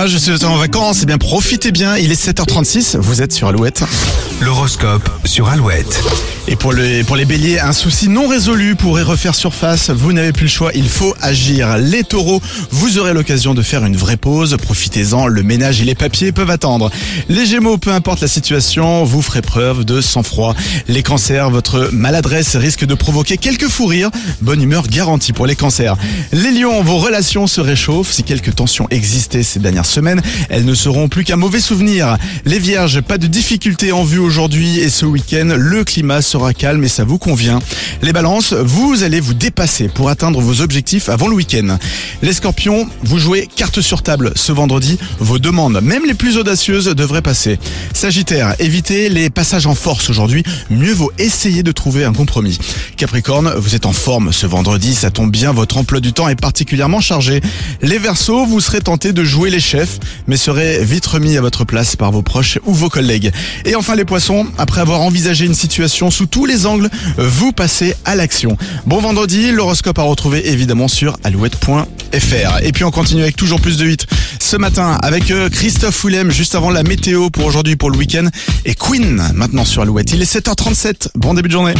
Ah, je suis en vacances, eh bien profitez bien, il est 7h36, vous êtes sur Alouette. L'horoscope sur Alouette. Et pour, le, pour les béliers, un souci non résolu pourrait refaire surface, vous n'avez plus le choix, il faut agir. Les taureaux, vous aurez l'occasion de faire une vraie pause, profitez-en, le ménage et les papiers peuvent attendre. Les gémeaux, peu importe la situation, vous ferez preuve de sang-froid. Les cancers, votre maladresse risque de provoquer quelques fous rires, bonne humeur garantie pour les cancers. Les lions, vos relations se réchauffent, si quelques tensions existaient ces dernières semaines, elles ne seront plus qu'un mauvais souvenir. Les vierges, pas de difficultés en vue aujourd'hui et ce week-end, le climat sera calme et ça vous convient. Les balances, vous allez vous dépasser pour atteindre vos objectifs avant le week-end. Les scorpions, vous jouez carte sur table ce vendredi, vos demandes, même les plus audacieuses, devraient passer. Sagittaire, évitez les passages en force aujourd'hui, mieux vaut essayer de trouver un compromis. Capricorne, vous êtes en forme ce vendredi, ça tombe bien, votre emploi du temps est particulièrement chargé. Les Verseaux, vous serez tenté de jouer les mais serez vite remis à votre place par vos proches ou vos collègues. Et enfin les Poissons, après avoir envisagé une situation sous tous les angles, vous passez à l'action. Bon vendredi, l'horoscope à retrouver évidemment sur alouette.fr. Et puis on continue avec toujours plus de 8 ce matin avec euh, Christophe Willem juste avant la météo pour aujourd'hui pour le week-end et Queen maintenant sur Alouette. Il est 7h37. Bon début de journée.